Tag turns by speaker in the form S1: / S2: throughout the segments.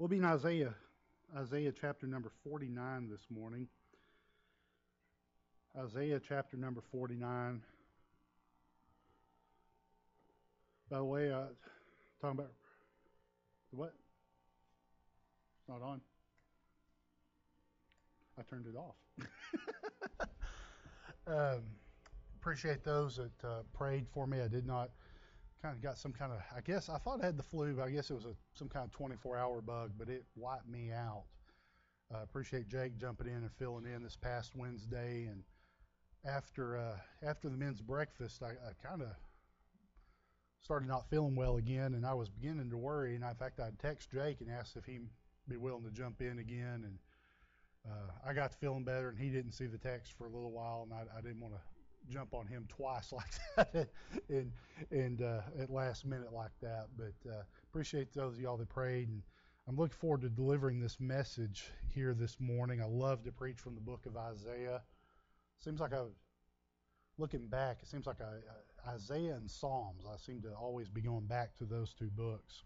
S1: We'll be in Isaiah, Isaiah chapter number 49 this morning. Isaiah chapter number 49. By the way, uh, talking about what? It's not on. I turned it off. um, appreciate those that uh, prayed for me. I did not kind of got some kind of I guess I thought I had the flu, but I guess it was a some kind of 24 hour bug, but it wiped me out. Uh, appreciate Jake jumping in and filling in this past Wednesday, and after uh, after the men's breakfast, I, I kind of started not feeling well again, and I was beginning to worry. And in fact, I'd text Jake and asked if he'd be willing to jump in again, and uh, I got feeling better, and he didn't see the text for a little while, and I, I didn't want to jump on him twice like that and and uh, at last minute like that. But uh, appreciate those of y'all that prayed, and I'm looking forward to delivering this message here this morning. I love to preach from the book of Isaiah. Seems like I, looking back, it seems like I, Isaiah and Psalms. I seem to always be going back to those two books.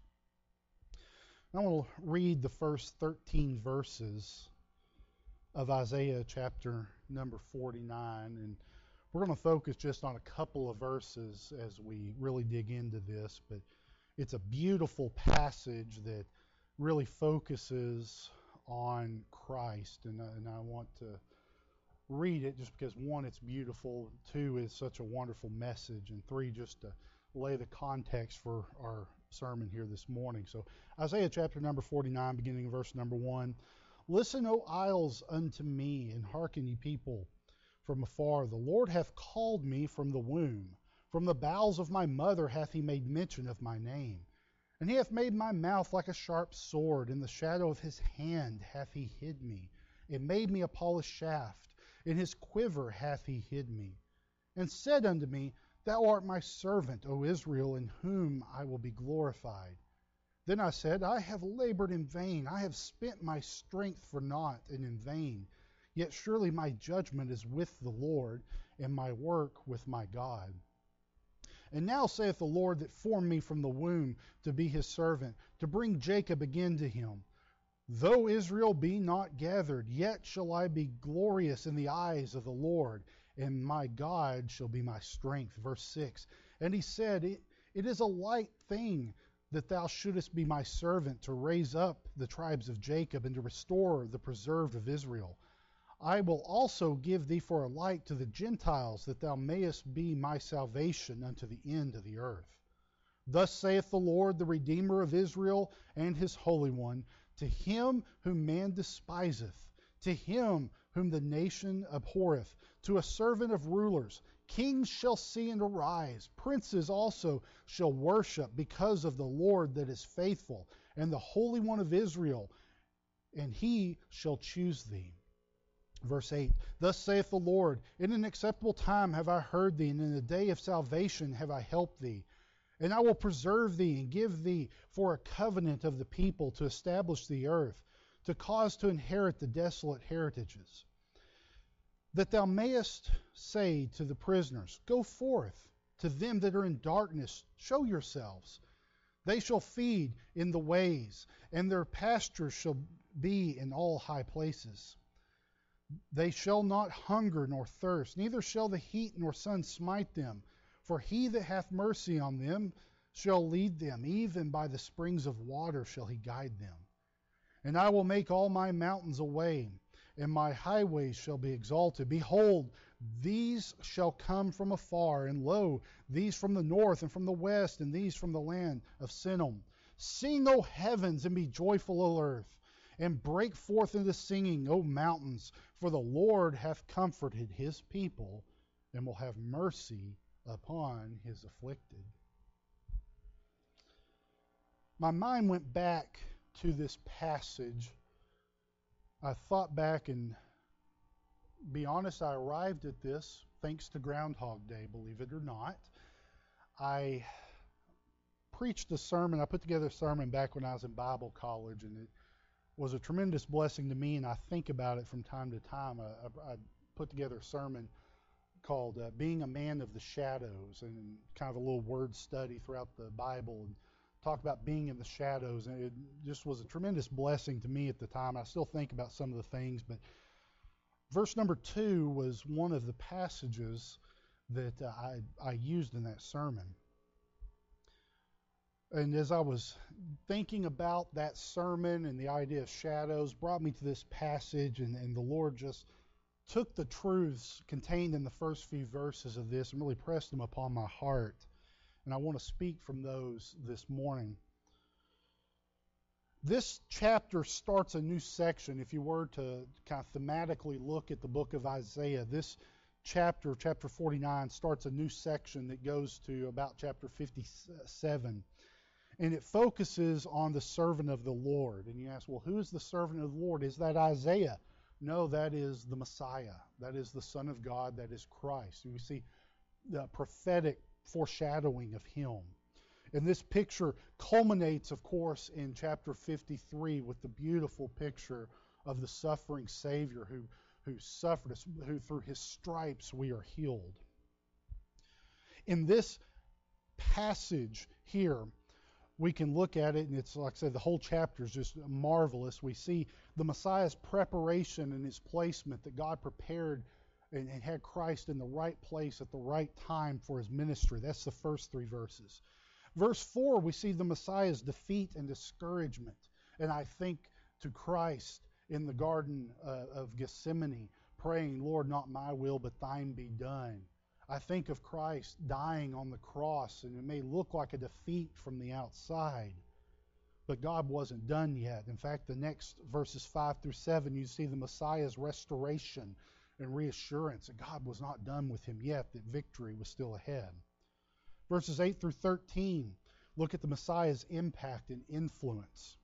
S1: I want to read the first 13 verses of Isaiah chapter number 49 and we're going to focus just on a couple of verses as we really dig into this, but it's a beautiful passage that really focuses on Christ, and, and I want to read it just because one, it's beautiful, two, it's such a wonderful message, and three, just to lay the context for our sermon here this morning. So, Isaiah chapter number 49, beginning verse number 1. Listen, O isles, unto me, and hearken, ye people from afar. The Lord hath called me from the womb. From the bowels of my mother hath he made mention of my name. And he hath made my mouth like a sharp sword. In the shadow of his hand hath he hid me. And made me a polished shaft. In his quiver hath he hid me. And said unto me, Thou art my servant, O Israel, in whom I will be glorified. Then I said, I have labored in vain. I have spent my strength for naught and in vain. Yet surely my judgment is with the Lord, and my work with my God. And now saith the Lord that formed me from the womb to be his servant, to bring Jacob again to him. Though Israel be not gathered, yet shall I be glorious in the eyes of the Lord, and my God shall be my strength. Verse 6. And he said, It, it is a light thing that thou shouldest be my servant to raise up the tribes of Jacob and to restore the preserved of Israel. I will also give thee for a light to the Gentiles, that thou mayest be my salvation unto the end of the earth. Thus saith the Lord, the Redeemer of Israel and his Holy One, to him whom man despiseth, to him whom the nation abhorreth, to a servant of rulers, kings shall see and arise, princes also shall worship, because of the Lord that is faithful, and the Holy One of Israel, and he shall choose thee. Verse 8 Thus saith the Lord, In an acceptable time have I heard thee, and in the day of salvation have I helped thee. And I will preserve thee, and give thee for a covenant of the people to establish the earth, to cause to inherit the desolate heritages. That thou mayest say to the prisoners, Go forth, to them that are in darkness, show yourselves. They shall feed in the ways, and their pastures shall be in all high places. They shall not hunger nor thirst, neither shall the heat nor sun smite them. For he that hath mercy on them shall lead them, even by the springs of water shall he guide them. And I will make all my mountains a way, and my highways shall be exalted. Behold, these shall come from afar, and lo, these from the north, and from the west, and these from the land of Sinim. Sing, O heavens, and be joyful, O earth and break forth into singing, O mountains, for the Lord hath comforted his people and will have mercy upon his afflicted. My mind went back to this passage. I thought back and be honest, I arrived at this thanks to Groundhog Day, believe it or not. I preached a sermon, I put together a sermon back when I was in Bible college, and it was a tremendous blessing to me, and I think about it from time to time. I, I put together a sermon called uh, "Being a Man of the Shadows," and kind of a little word study throughout the Bible, and talk about being in the shadows, and it just was a tremendous blessing to me at the time. I still think about some of the things, but verse number two was one of the passages that uh, I, I used in that sermon. And as I was thinking about that sermon and the idea of shadows, brought me to this passage, and, and the Lord just took the truths contained in the first few verses of this and really pressed them upon my heart and I want to speak from those this morning. This chapter starts a new section. If you were to kind of thematically look at the book of Isaiah, this chapter, chapter 49, starts a new section that goes to about chapter 57. And it focuses on the servant of the Lord. And you ask, well, who is the servant of the Lord? Is that Isaiah? No, that is the Messiah. That is the Son of God. That is Christ. And We see the prophetic foreshadowing of him. And this picture culminates, of course, in chapter 53 with the beautiful picture of the suffering Savior who, who suffered us, who through his stripes we are healed. In this passage here, we can look at it, and it's like I said, the whole chapter is just marvelous. We see the Messiah's preparation and his placement that God prepared and, and had Christ in the right place at the right time for his ministry. That's the first three verses. Verse 4, we see the Messiah's defeat and discouragement. And I think to Christ in the Garden uh, of Gethsemane, praying, Lord, not my will, but thine be done. I think of Christ dying on the cross, and it may look like a defeat from the outside, but God wasn't done yet. In fact, the next verses 5 through 7, you see the Messiah's restoration and reassurance that God was not done with him yet, that victory was still ahead. Verses 8 through 13 look at the Messiah's impact and influence.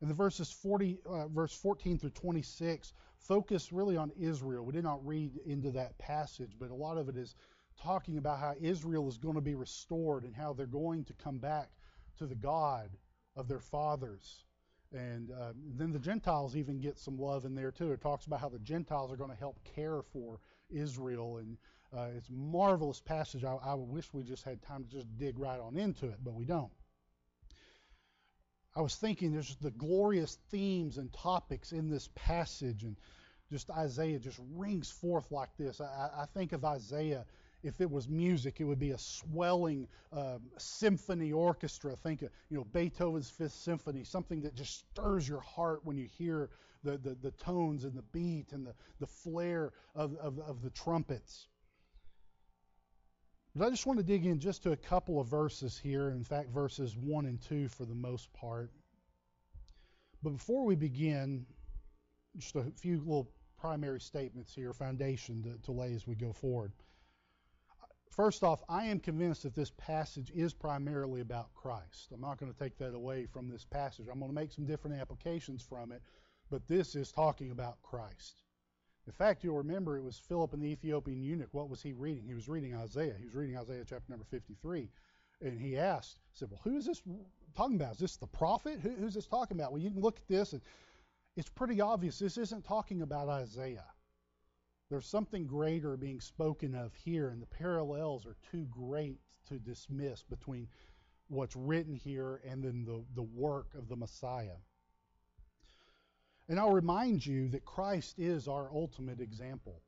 S1: And the verses 40, uh, verse 14 through 26 focus really on Israel. We did not read into that passage, but a lot of it is talking about how Israel is going to be restored and how they're going to come back to the God of their fathers and uh, then the Gentiles even get some love in there too. It talks about how the Gentiles are going to help care for Israel, and uh, it's a marvelous passage. I, I wish we just had time to just dig right on into it, but we don't. I was thinking there's the glorious themes and topics in this passage, and just Isaiah just rings forth like this. I, I think of Isaiah if it was music, it would be a swelling uh, symphony orchestra. Think of you know Beethoven's Fifth Symphony, something that just stirs your heart when you hear the, the, the tones and the beat and the, the flare of, of, of the trumpets. But I just want to dig in just to a couple of verses here. In fact, verses 1 and 2 for the most part. But before we begin, just a few little primary statements here, foundation to, to lay as we go forward. First off, I am convinced that this passage is primarily about Christ. I'm not going to take that away from this passage. I'm going to make some different applications from it, but this is talking about Christ. In fact, you'll remember it was Philip and the Ethiopian eunuch. What was he reading? He was reading Isaiah. He was reading Isaiah chapter number 53. And he asked, said, Well, who is this talking about? Is this the prophet? Who, who's this talking about? Well, you can look at this, and it's pretty obvious this isn't talking about Isaiah. There's something greater being spoken of here, and the parallels are too great to dismiss between what's written here and then the, the work of the Messiah. And I'll remind you that Christ is our ultimate example.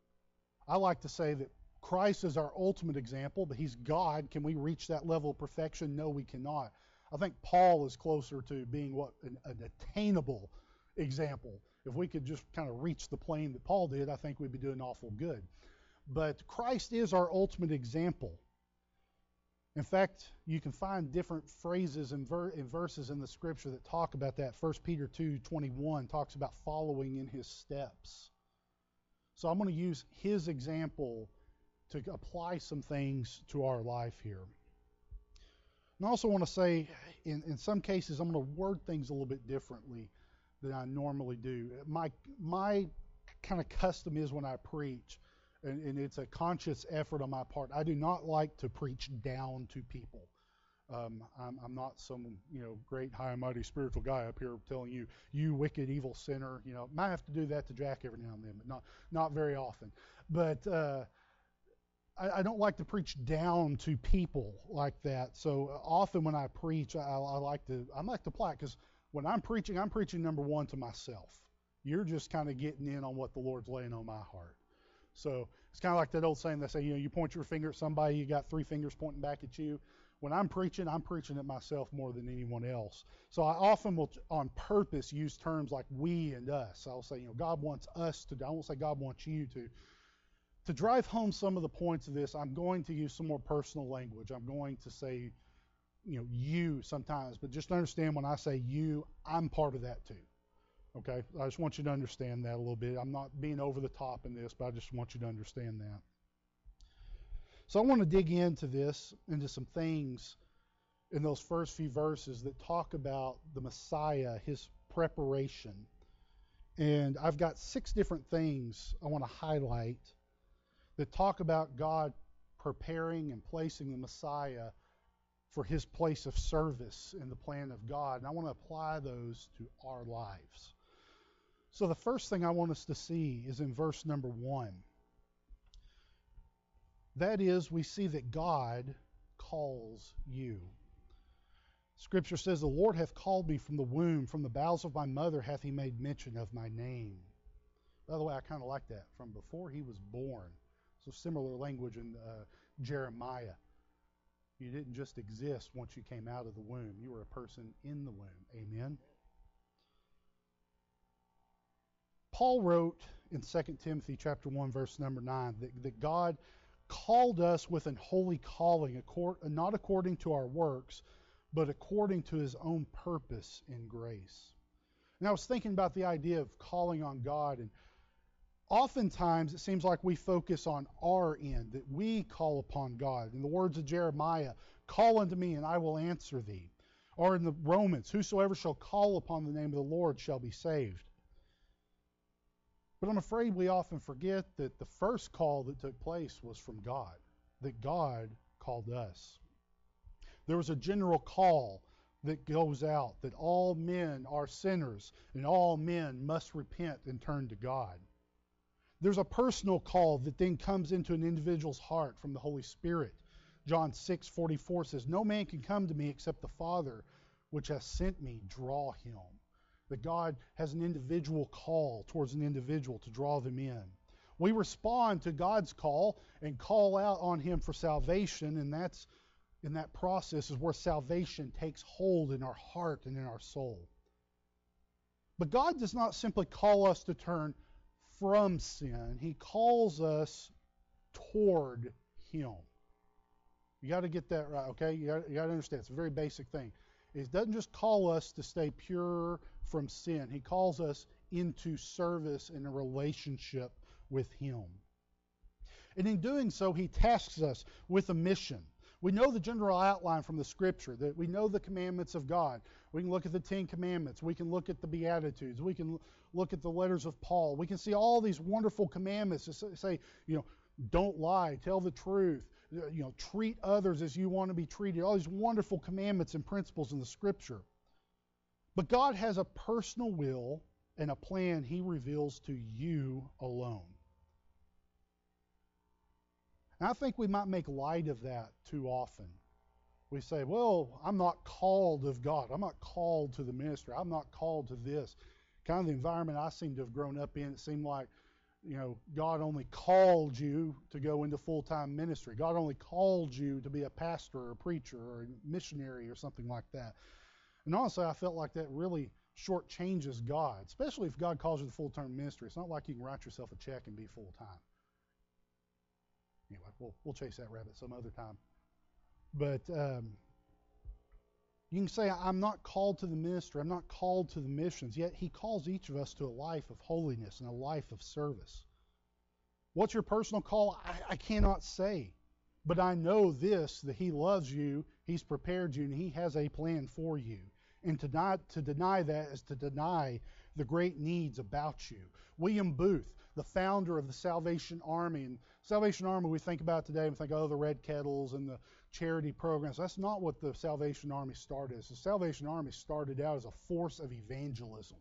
S1: I like to say that Christ is our ultimate example, but He's God. Can we reach that level of perfection? No, we cannot. I think Paul is closer to being what an, an attainable example. If we could just kind of reach the plane that Paul did, I think we'd be doing awful good. But Christ is our ultimate example. In fact, you can find different phrases and, ver- verses in the scripture that talk about that. 1 Peter 2:21 talks about following in his steps. So I'm going to use his example to apply some things to our life here. And I also want to say, in, in some cases, I'm going to word things a little bit differently than I normally do. My my kind of custom is when I preach, and, and, it's a conscious effort on my part. I do not like to preach down to people. Um, I'm, I'm, not some you know great high and mighty spiritual guy up here telling you you wicked evil sinner. You know, might have to do that to Jack every now and then, but not not very often. But uh, I, I, don't like to preach down to people like that. So often when I preach, I, I like to I like to apply because when I'm preaching, I'm preaching number one to myself. You're just kind of getting in on what the Lord's laying on my heart. So it's kind of like that old saying that say, you know, you point your finger at somebody, you got three fingers pointing back at you. When I'm preaching, I'm preaching at myself more than anyone else. So I often will, on purpose, use terms like we and us. I'll say, you know, God wants us to. I won't say God wants you to. To drive home some of the points of this, I'm going to use some more personal language. I'm going to say, you know, you sometimes, but just understand when I say you, I'm part of that too. Okay? I just want you to understand that a little bit. I'm not being over the top in this, but I just want you to understand that. So I want to dig into this, into some things in those first few verses that talk about the Messiah, his preparation. And I've got six different things I want to highlight that talk about God preparing and placing the Messiah for his place of service in the plan of God. And I want to apply those to our lives. So the first thing I want us to see is in verse number one. That is, we see that God calls you. Scripture says, The Lord hath called me from the womb, from the bowels of my mother hath he made mention of my name. By the way, I kind of like that. From before he was born. So similar language in uh, Jeremiah. You didn't just exist once you came out of the womb. You were a person in the womb. Amen. Paul wrote in 2 Timothy chapter 1 verse number 9 that, that God called us with an holy calling, not according to our works, but according to his own purpose in grace. And I was thinking about the idea of calling on God, and oftentimes it seems like we focus on our end, that we call upon God. In the words of Jeremiah, call unto me, and I will answer thee. Or in the Romans, whosoever shall call upon the name of the Lord shall be saved. But I'm afraid we often forget that the first call that took place was from God, that God called us. There was a general call that goes out that all men are sinners and all men must repent and turn to God. There's a personal call that then comes into an individual's heart from the Holy Spirit. John 6:44 says, "No man can come to me except the Father which has sent me draw him." That God has an individual call towards an individual to draw them in. We respond to God's call and call out on Him for salvation, and that's in that process is where salvation takes hold in our heart and in our soul. But God does not simply call us to turn from sin, He calls us toward Him. You got to get that right, okay? You got, to understand. It's a very basic thing. It doesn't just call us to stay pure from sin. He calls us into service and a relationship with Him. And in doing so, He tasks us with a mission. We know the general outline from the Scripture, that we know the commandments of God. We can look at the Ten Commandments. We can look at the Beatitudes. We can look at the letters of Paul. We can see all these wonderful commandments to say, you know, don't lie, tell the truth, Uh, you know, treat others as you want to be treated. All these wonderful commandments and principles in the Scripture. But God has a personal will and a plan He reveals to you alone. And I think we might make light of that too often. We say, well, I'm not called of God. I'm not called to the ministry. I'm not called to this. Kind of the environment I seem to have grown up in, it seemed like, you know, God only called you to go into full time ministry. God only called you to be a pastor or a preacher or a missionary or something like that. And honestly, I felt like that really shortchanges God, especially if God calls you to full term ministry. It's not like you can write yourself a check and be full time. Anyway, we'll, we'll chase that rabbit some other time. But um, you can say, I'm not called to the ministry, I'm not called to the missions, yet He calls each of us to a life of holiness and a life of service. What's your personal call? I, I cannot say. But I know this that He loves you, He's prepared you, and He has a plan for you. And to, not, to deny that is to deny the great needs about you. William Booth, the founder of the Salvation Army, and Salvation Army we think about today, we think, oh, the red kettles and the charity programs. That's not what the Salvation Army started as. The Salvation Army started out as a force of evangelism.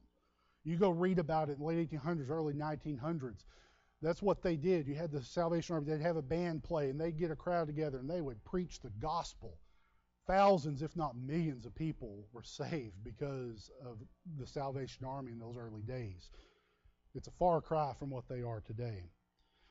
S1: You go read about it in the late 1800s, early 1900s. That's what they did. You had the Salvation Army, they'd have a band play, and they'd get a crowd together, and they would preach the gospel. Thousands, if not millions, of people were saved because of the Salvation Army in those early days. It's a far cry from what they are today.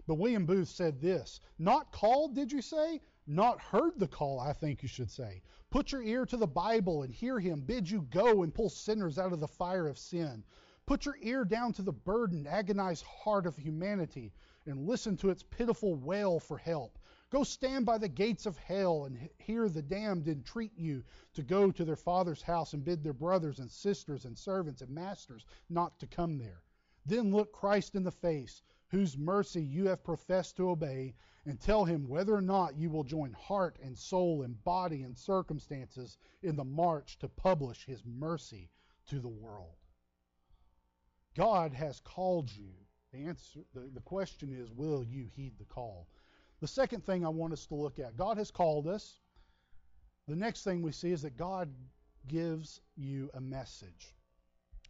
S1: But William Booth said this Not called, did you say? Not heard the call, I think you should say. Put your ear to the Bible and hear him bid you go and pull sinners out of the fire of sin. Put your ear down to the burdened, agonized heart of humanity and listen to its pitiful wail for help. Go stand by the gates of hell and hear the damned entreat you to go to their father's house and bid their brothers and sisters and servants and masters not to come there. Then look Christ in the face, whose mercy you have professed to obey, and tell him whether or not you will join heart and soul and body and circumstances in the march to publish his mercy to the world. God has called you. The answer the, the question is, will you heed the call? The second thing I want us to look at, God has called us. The next thing we see is that God gives you a message.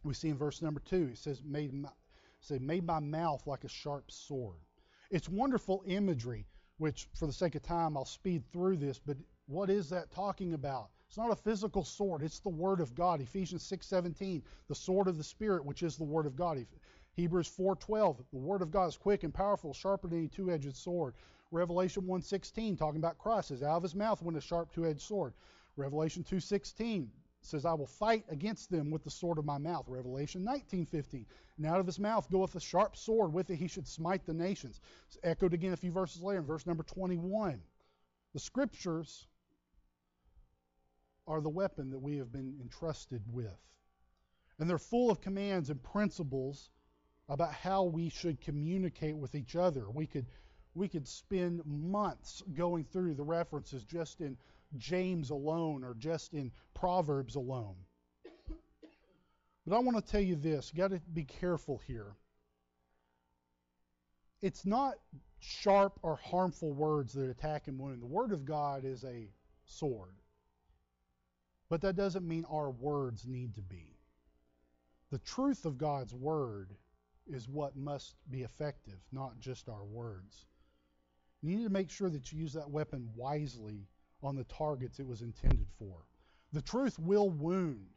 S1: We see in verse number two, it says, made my, say, made my mouth like a sharp sword. It's wonderful imagery, which for the sake of time I'll speed through this, but what is that talking about? It's not a physical sword, it's the word of God. Ephesians 6:17, the sword of the spirit, which is the word of God. Hebrews 4:12, the word of God is quick and powerful, sharper than any two-edged sword. Revelation 1:16, talking about Christ, says out of his mouth went a sharp two-edged sword. Revelation 2:16 says, "I will fight against them with the sword of my mouth." Revelation 19:15, and out of his mouth goeth a sharp sword; with it he should smite the nations. It's echoed again a few verses later in verse number 21. The scriptures are the weapon that we have been entrusted with. And they're full of commands and principles about how we should communicate with each other. We could we could spend months going through the references just in James alone or just in Proverbs alone. But I want to tell you this, you got to be careful here. It's not sharp or harmful words that attack and wound. The word of God is a sword. But that doesn't mean our words need to be. The truth of God's word is what must be effective, not just our words. You need to make sure that you use that weapon wisely on the targets it was intended for. The truth will wound.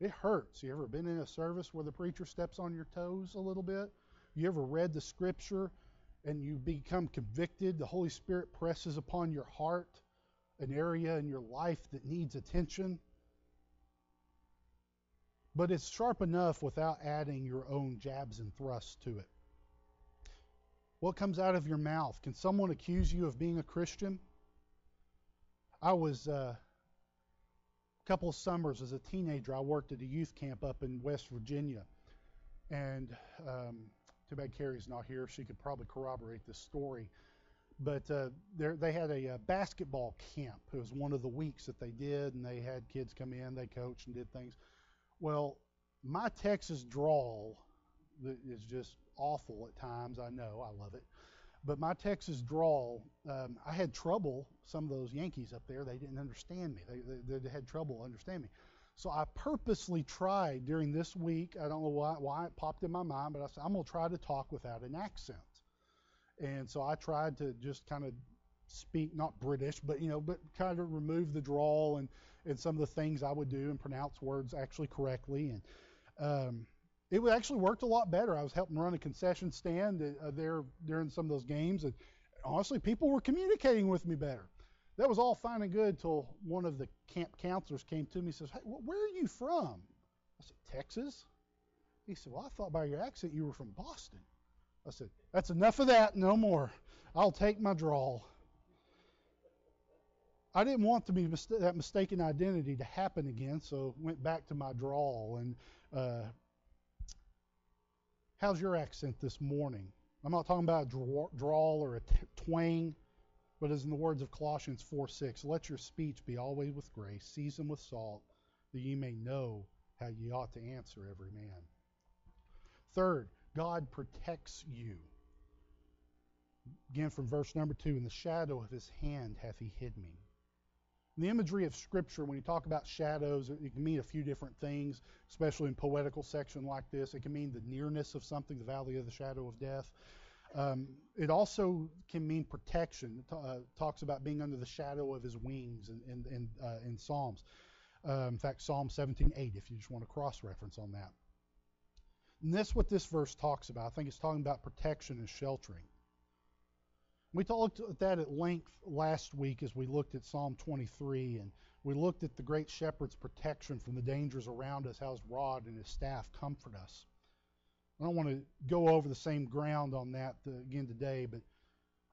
S1: It hurts. You ever been in a service where the preacher steps on your toes a little bit? You ever read the scripture and you become convicted? The Holy Spirit presses upon your heart an area in your life that needs attention. But it's sharp enough without adding your own jabs and thrusts to it. What comes out of your mouth? Can someone accuse you of being a Christian? I was uh, a couple summers as a teenager. I worked at a youth camp up in West Virginia, and um, too bad Carrie's not here. She could probably corroborate this story. But uh, they had a, a, uh, basketball camp. It was one of the weeks that they did, and they had kids come in, they coached and did things. Well, my Texas drawl is just awful at times. I know, I love it. But my Texas drawl, um, I had trouble. Some of those Yankees up there, they didn't understand me. They, they, they had trouble understanding me. So I purposely tried during this week. I don't know why, why it popped in my mind, but I said, I'm going to try to talk without an accent. And so I tried to just kind of speak, not British, but you know, but kind of remove the drawl and and some of the things I would do and pronounce words actually correctly. And um, it actually worked a lot better. I was helping run a concession stand uh, there during some of those games, and honestly, people were communicating with me better. That was all fine and good until one of the camp counselors came to me and says, "Hey, where are you from?" I said, "Texas." He said, "Well, I thought by your accent you were from Boston." I said, That's enough of that, no more. I'll take my drawl. I didn't want to be mis- that mistaken identity to happen again, so went back to my drawl. And uh, how's your accent this morning? I'm not talking about a drawl or a twang, but as in the words of Colossians 4 6, let your speech be always with grace, seasoned with salt, that ye may know how ye ought to answer every man. Third, God protects you. Again, from verse number two, in the shadow of his hand hath he hid me. The imagery of Scripture, when you talk about shadows, it can mean a few different things, especially in poetical section like this. It can mean the nearness of something, the valley of the shadow of death. Um, it also can mean protection. It uh, talks about being under the shadow of his wings in, in, in, uh, in Psalms. Uh, in fact, Psalm 17:8, if you just want to cross reference on that. And that's what this verse talks about. I think it's talking about protection and sheltering. We talked at that at length last week as we looked at Psalm 23 and we looked at the great shepherd's protection from the dangers around us, how his rod and his staff comfort us. I don't want to go over the same ground on that again today, but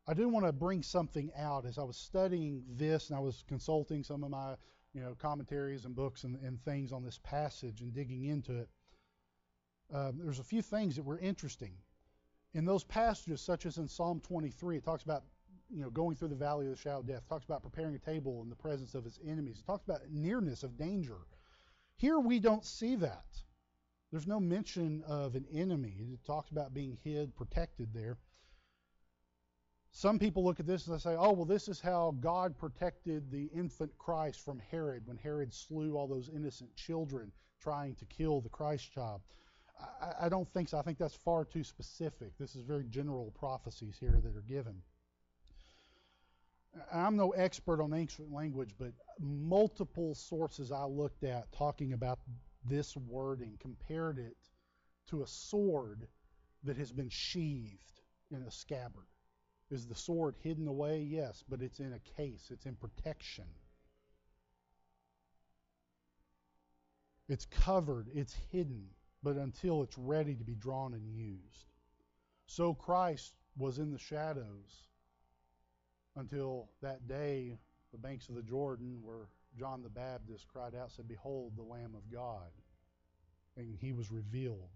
S1: I do want to bring something out as I was studying this and I was consulting some of my you know commentaries and books and, and things on this passage and digging into it. Um, there's a few things that were interesting in those passages, such as in Psalm 23. It talks about you know going through the valley of the shadow of death. It talks about preparing a table in the presence of his enemies. It talks about nearness of danger. Here we don't see that. There's no mention of an enemy. It talks about being hid, protected there. Some people look at this and they say, oh, well, this is how God protected the infant Christ from Herod when Herod slew all those innocent children trying to kill the Christ child. I, I don't think so. I think that's far too specific. This is very general prophecies here that are given. I'm no expert on ancient language, but multiple sources I looked at talking about this wording compared it to a sword that has been sheathed in a scabbard. Is the sword hidden away? Yes, but it's in a case, it's in protection. It's covered, it's hidden, but until it's ready to be drawn and used. So Christ was in the shadows until that day, the banks of the Jordan, where John the Baptist cried out, said, Behold the Lamb of God. And he was revealed.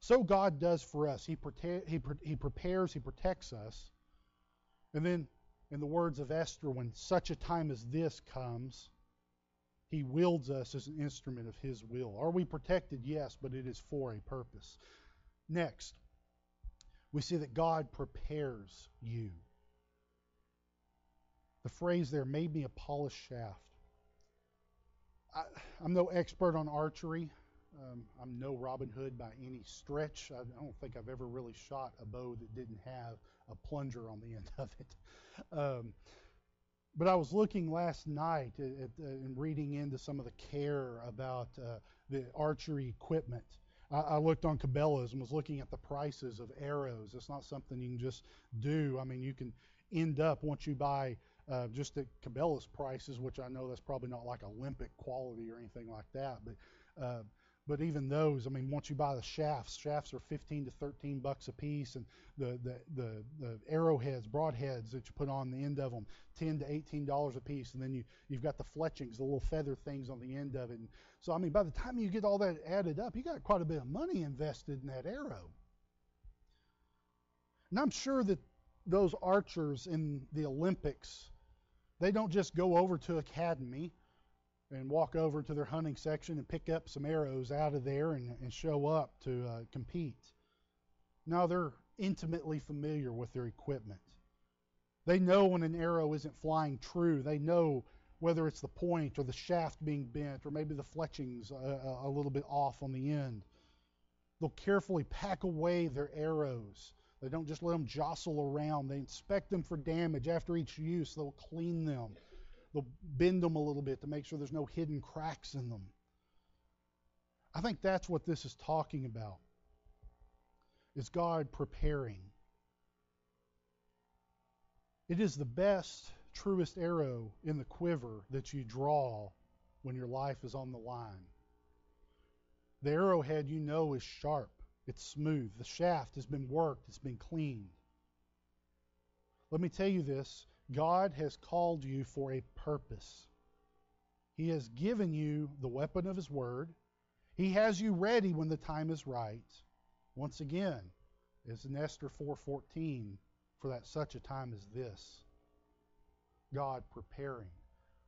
S1: So God does for us. He, he, he prepares, He protects us. And then, in the words of Esther, when such a time as this comes, He wields us as an instrument of His will. Are we protected? Yes, but it is for a purpose. Next, we see that God prepares you. The phrase there made me a polished shaft. I, am no expert on archery. Um, I'm no Robin Hood by any stretch. I, I, don't think I've ever really shot a bow that didn't have a plunger on the end of it. Um, but I was looking last night at, at, uh, and reading into some of the care about uh, the archery equipment. I, I, looked on Cabela's and was looking at the prices of arrows. It's not something you can just do. I mean, you can end up once you buy uh, just at Cabela's prices, which I know that's probably not like Olympic quality or anything like that, but uh, but even those, I mean, once you buy the shafts, shafts are 15 to 13 bucks a piece, and the the the, the arrowheads, broadheads that you put on the end of them, 10 to 18 dollars a piece, and then you you've got the fletchings, the little feather things on the end of it. And so I mean, by the time you get all that added up, you got quite a bit of money invested in that arrow. And I'm sure that those archers in the Olympics, they don't just go over to academy and walk over to their hunting section and pick up some arrows out of there and, and show up to uh, compete. Now they're intimately familiar with their equipment. They know when an arrow isn't flying true. They know whether it's the point or the shaft being bent or maybe the fletchings a, a little bit off on the end. They'll carefully pack away their arrows. They don't just let them jostle around. They inspect them for damage. After each use, they'll clean them they'll bend them a little bit to make sure there's no hidden cracks in them. I think that's what this is talking about. Is God preparing? It is the best, truest arrow in the quiver that you draw when your life is on the line. The arrowhead you know is sharp, it's smooth. The shaft has been worked, it's been cleaned. Let me tell you this God has called you for a purpose. He has given you the weapon of His Word. He has you ready when the time is right. Once again, as in Esther 4:14, for that such a time as this. God preparing,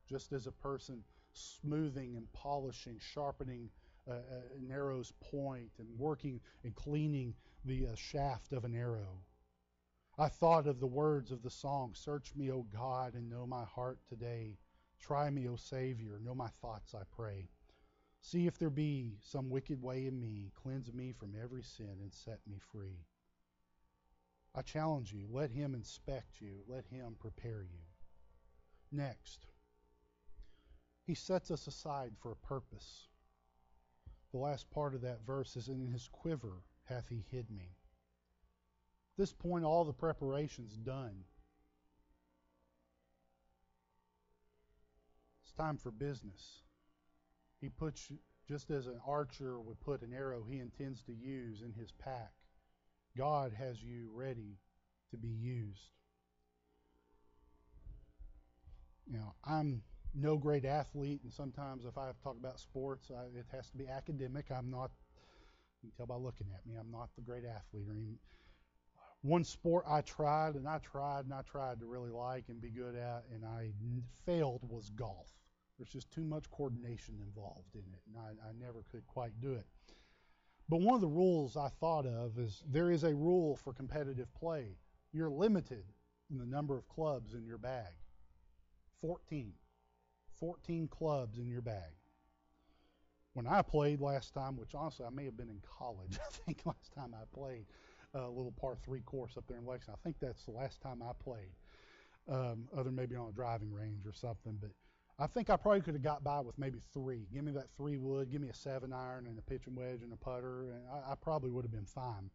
S1: just as a person smoothing and polishing, sharpening uh, an arrow's point, and working and cleaning the uh, shaft of an arrow. I thought of the words of the song Search me, O God, and know my heart today. Try me, O Savior, know my thoughts, I pray. See if there be some wicked way in me. Cleanse me from every sin and set me free. I challenge you, let Him inspect you, let Him prepare you. Next, He sets us aside for a purpose. The last part of that verse is In His quiver hath He hid me. This point, all the preparation's done. It's time for business. He puts, just as an archer would put an arrow he intends to use in his pack, God has you ready to be used. Now, I'm no great athlete, and sometimes if I talk about sports, I, it has to be academic. I'm not, you can tell by looking at me, I'm not the great athlete or even. One sport I tried and I tried and I tried to really like and be good at, and I failed was golf. There's just too much coordination involved in it, and I, I never could quite do it. But one of the rules I thought of is there is a rule for competitive play. You're limited in the number of clubs in your bag 14. 14 clubs in your bag. When I played last time, which honestly I may have been in college, I think last time I played a little par three course up there in Lexington. I think that's the last time I played, um, other maybe on a driving range or something. But I think I probably could have got by with maybe three. Give me that three wood, give me a seven iron and a pitching wedge and a putter, and I, I probably would have been fine.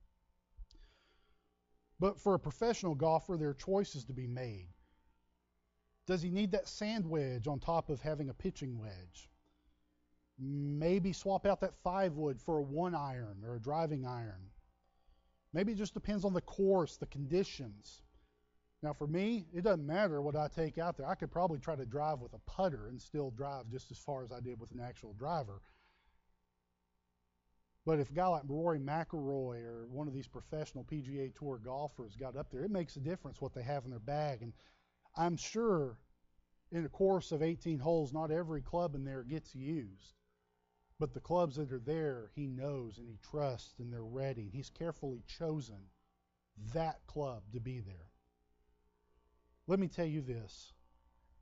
S1: But for a professional golfer, there are choices to be made. Does he need that sand wedge on top of having a pitching wedge? Maybe swap out that five wood for a one iron or a driving iron. Maybe it just depends on the course, the conditions. Now, for me, it doesn't matter what I take out there. I could probably try to drive with a putter and still drive just as far as I did with an actual driver. But if a guy like Rory McIlroy or one of these professional PGA Tour golfers got up there, it makes a difference what they have in their bag. And I'm sure in a course of 18 holes, not every club in there gets used. But the clubs that are there, he knows and he trusts and they're ready. He's carefully chosen that club to be there. Let me tell you this.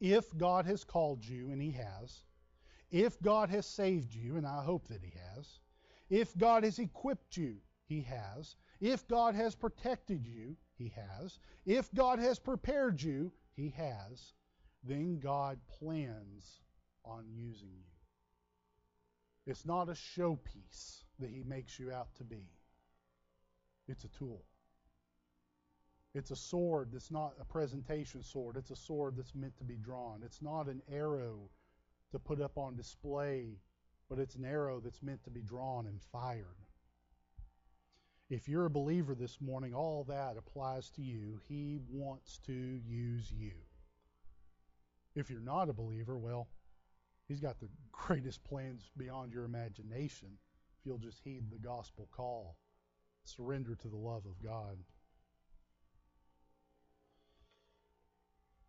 S1: If God has called you, and He has, if God has saved you, and I hope that He has, if God has equipped you, He has, if God has protected you, He has, if God has prepared you, He has, then God plans on using you. It's not a showpiece that He makes you out to be, it's a tool. It's a sword that's not a presentation sword. It's a sword that's meant to be drawn. It's not an arrow to put up on display, but it's an arrow that's meant to be drawn and fired. If you're a believer this morning, all that applies to you. He wants to use you. If you're not a believer, well, He's got the greatest plans beyond your imagination if you'll just heed the gospel call. Surrender to the love of God.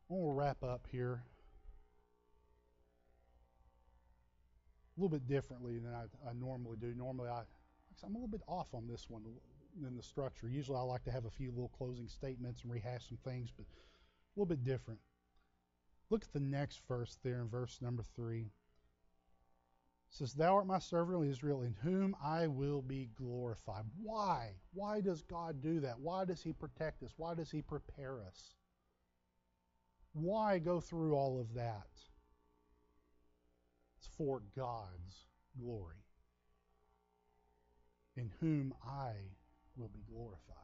S1: We'll wrap up here a little bit differently than I, I normally do. Normally, I, I'm a little bit off on this one than the structure. Usually, I like to have a few little closing statements and rehash some things, but a little bit different. Look at the next verse there in verse number three. It says, Thou art my servant Israel, in whom I will be glorified. Why? Why does God do that? Why does He protect us? Why does He prepare us? Why go through all of that? It's for God's glory, in whom I will be glorified.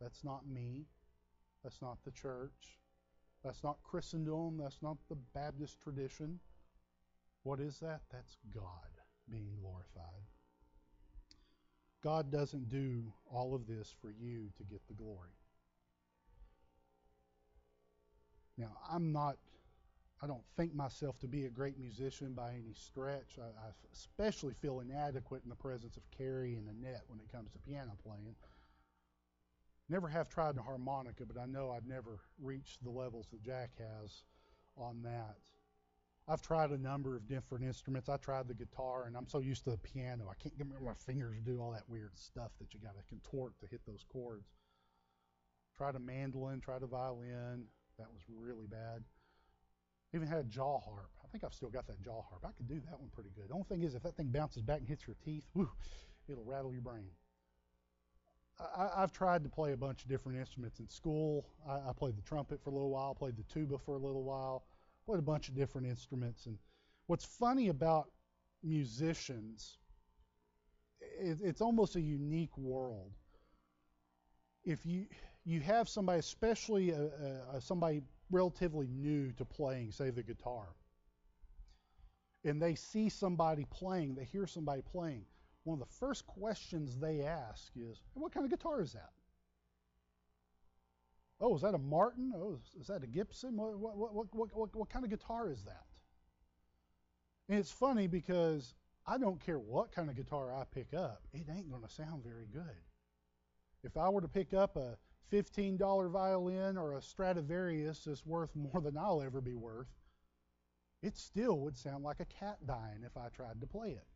S1: That's not me. That's not the church. That's not Christendom. That's not the Baptist tradition. What is that? That's God being glorified. God doesn't do all of this for you to get the glory. Now, I'm not, I don't think myself to be a great musician by any stretch. I, I especially feel inadequate in the presence of Carrie and Annette when it comes to piano playing. Never have tried the harmonica, but I know I've never reached the levels that Jack has on that. I've tried a number of different instruments. I tried the guitar, and I'm so used to the piano, I can't get my fingers to do all that weird stuff that you got to contort to hit those chords. Tried a mandolin, tried a violin, that was really bad. Even had a jaw harp. I think I've still got that jaw harp. I could do that one pretty good. The only thing is, if that thing bounces back and hits your teeth, whew, it'll rattle your brain. I, I've tried to play a bunch of different instruments in school. I, I played the trumpet for a little while, played the tuba for a little while, played a bunch of different instruments. And what's funny about musicians, it, it's almost a unique world. If you you have somebody, especially a, a somebody relatively new to playing, say the guitar, and they see somebody playing, they hear somebody playing, one of the first questions they ask is, What kind of guitar is that? Oh, is that a Martin? Oh, is that a Gibson? What, what, what, what, what, what kind of guitar is that? And it's funny because I don't care what kind of guitar I pick up, it ain't going to sound very good. If I were to pick up a $15 violin or a Stradivarius that's worth more than I'll ever be worth, it still would sound like a cat dying if I tried to play it.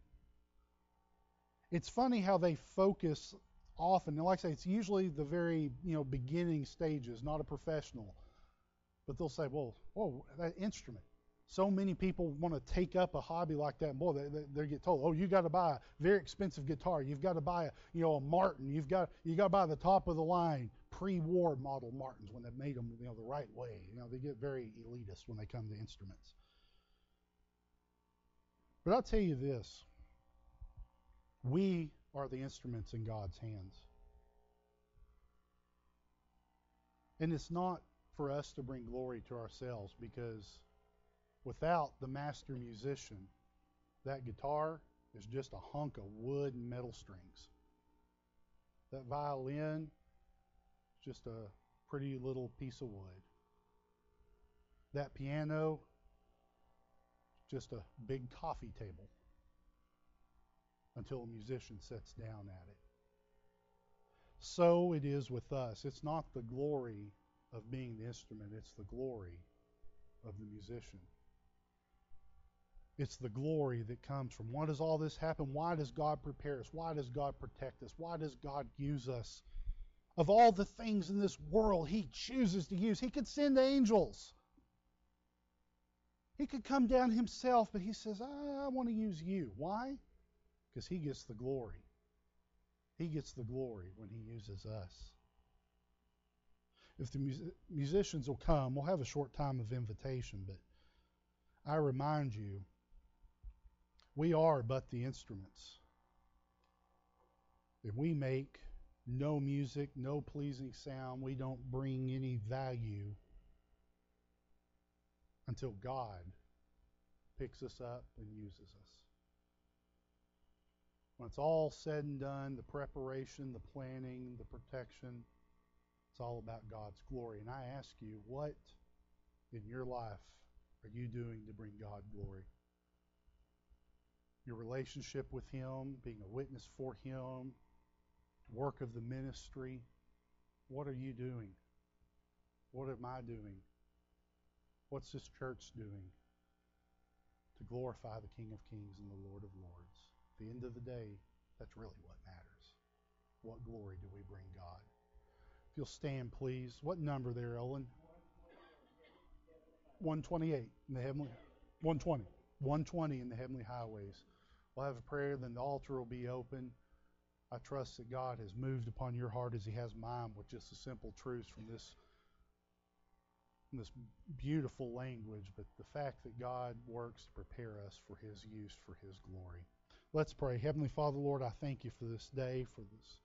S1: It's funny how they focus often, and like I say, it's usually the very you know beginning stages, not a professional. But they'll say, "Well, whoa, that instrument." So many people want to take up a hobby like that, and boy, they, they, they get told, "Oh, you got to buy a very expensive guitar. You've got to buy a you know a Martin. You've got you got to buy the top of the line pre-war model Martins when they made them you know the right way. You know they get very elitist when they come to instruments. But I'll tell you this we are the instruments in God's hands. And it's not for us to bring glory to ourselves because without the master musician, that guitar is just a hunk of wood and metal strings. That violin is just a pretty little piece of wood. That piano is just a big coffee table until a musician sits down at it. So it is with us. It's not the glory of being the instrument, it's the glory of the musician. It's the glory that comes from why does all this happen? Why does God prepare us? Why does God protect us? Why does God use us? Of all the things in this world He chooses to use, He could send angels. He could come down himself, but he says, I, I want to use you. Why? Because he gets the glory. He gets the glory when he uses us. If the mus- musicians will come, we'll have a short time of invitation, but I remind you, we are but the instruments. If we make no music, no pleasing sound, we don't bring any value until God picks us up and uses us. When it's all said and done, the preparation, the planning, the protection, it's all about God's glory. And I ask you, what in your life are you doing to bring God glory? Your relationship with Him, being a witness for Him, work of the ministry. What are you doing? What am I doing? What's this church doing to glorify the King of Kings and the Lord of Lords? The end of the day, that's really what matters. What glory do we bring God? If you'll stand, please. What number there, Ellen? 128 in the heavenly 120. 120 in the heavenly highways. We'll have a prayer, then the altar will be open. I trust that God has moved upon your heart as He has mine with just the simple truths from this from this beautiful language, but the fact that God works to prepare us for His use for His glory. Let's pray. Heavenly Father, Lord, I thank you for this day, for this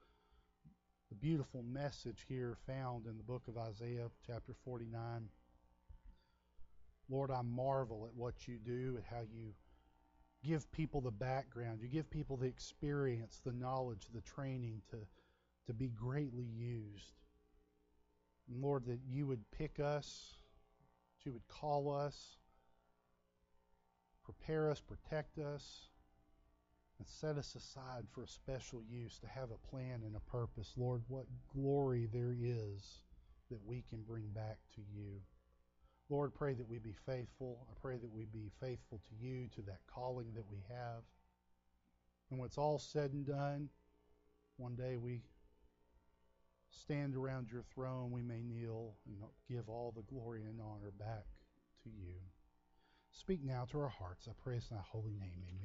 S1: the beautiful message here found in the book of Isaiah, chapter 49. Lord, I marvel at what you do, and how you give people the background, you give people the experience, the knowledge, the training to, to be greatly used. And Lord, that you would pick us, that you would call us, prepare us, protect us, and set us aside for a special use to have a plan and a purpose. Lord, what glory there is that we can bring back to you. Lord, pray that we be faithful. I pray that we be faithful to you, to that calling that we have. And when it's all said and done, one day we stand around your throne, we may kneel and give all the glory and honor back to you. Speak now to our hearts. I pray in thy holy name. Amen.